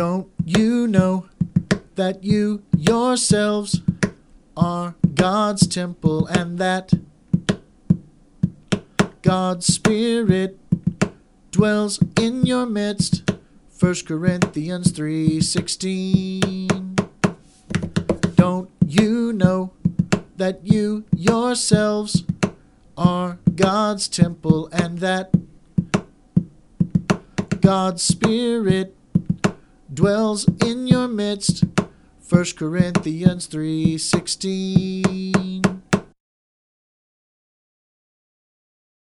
Don't you know that you yourselves are God's temple and that God's Spirit dwells in your midst? 1 Corinthians 3:16 Don't you know that you yourselves are God's temple and that God's Spirit dwells in your midst? 1 Corinthians 3:16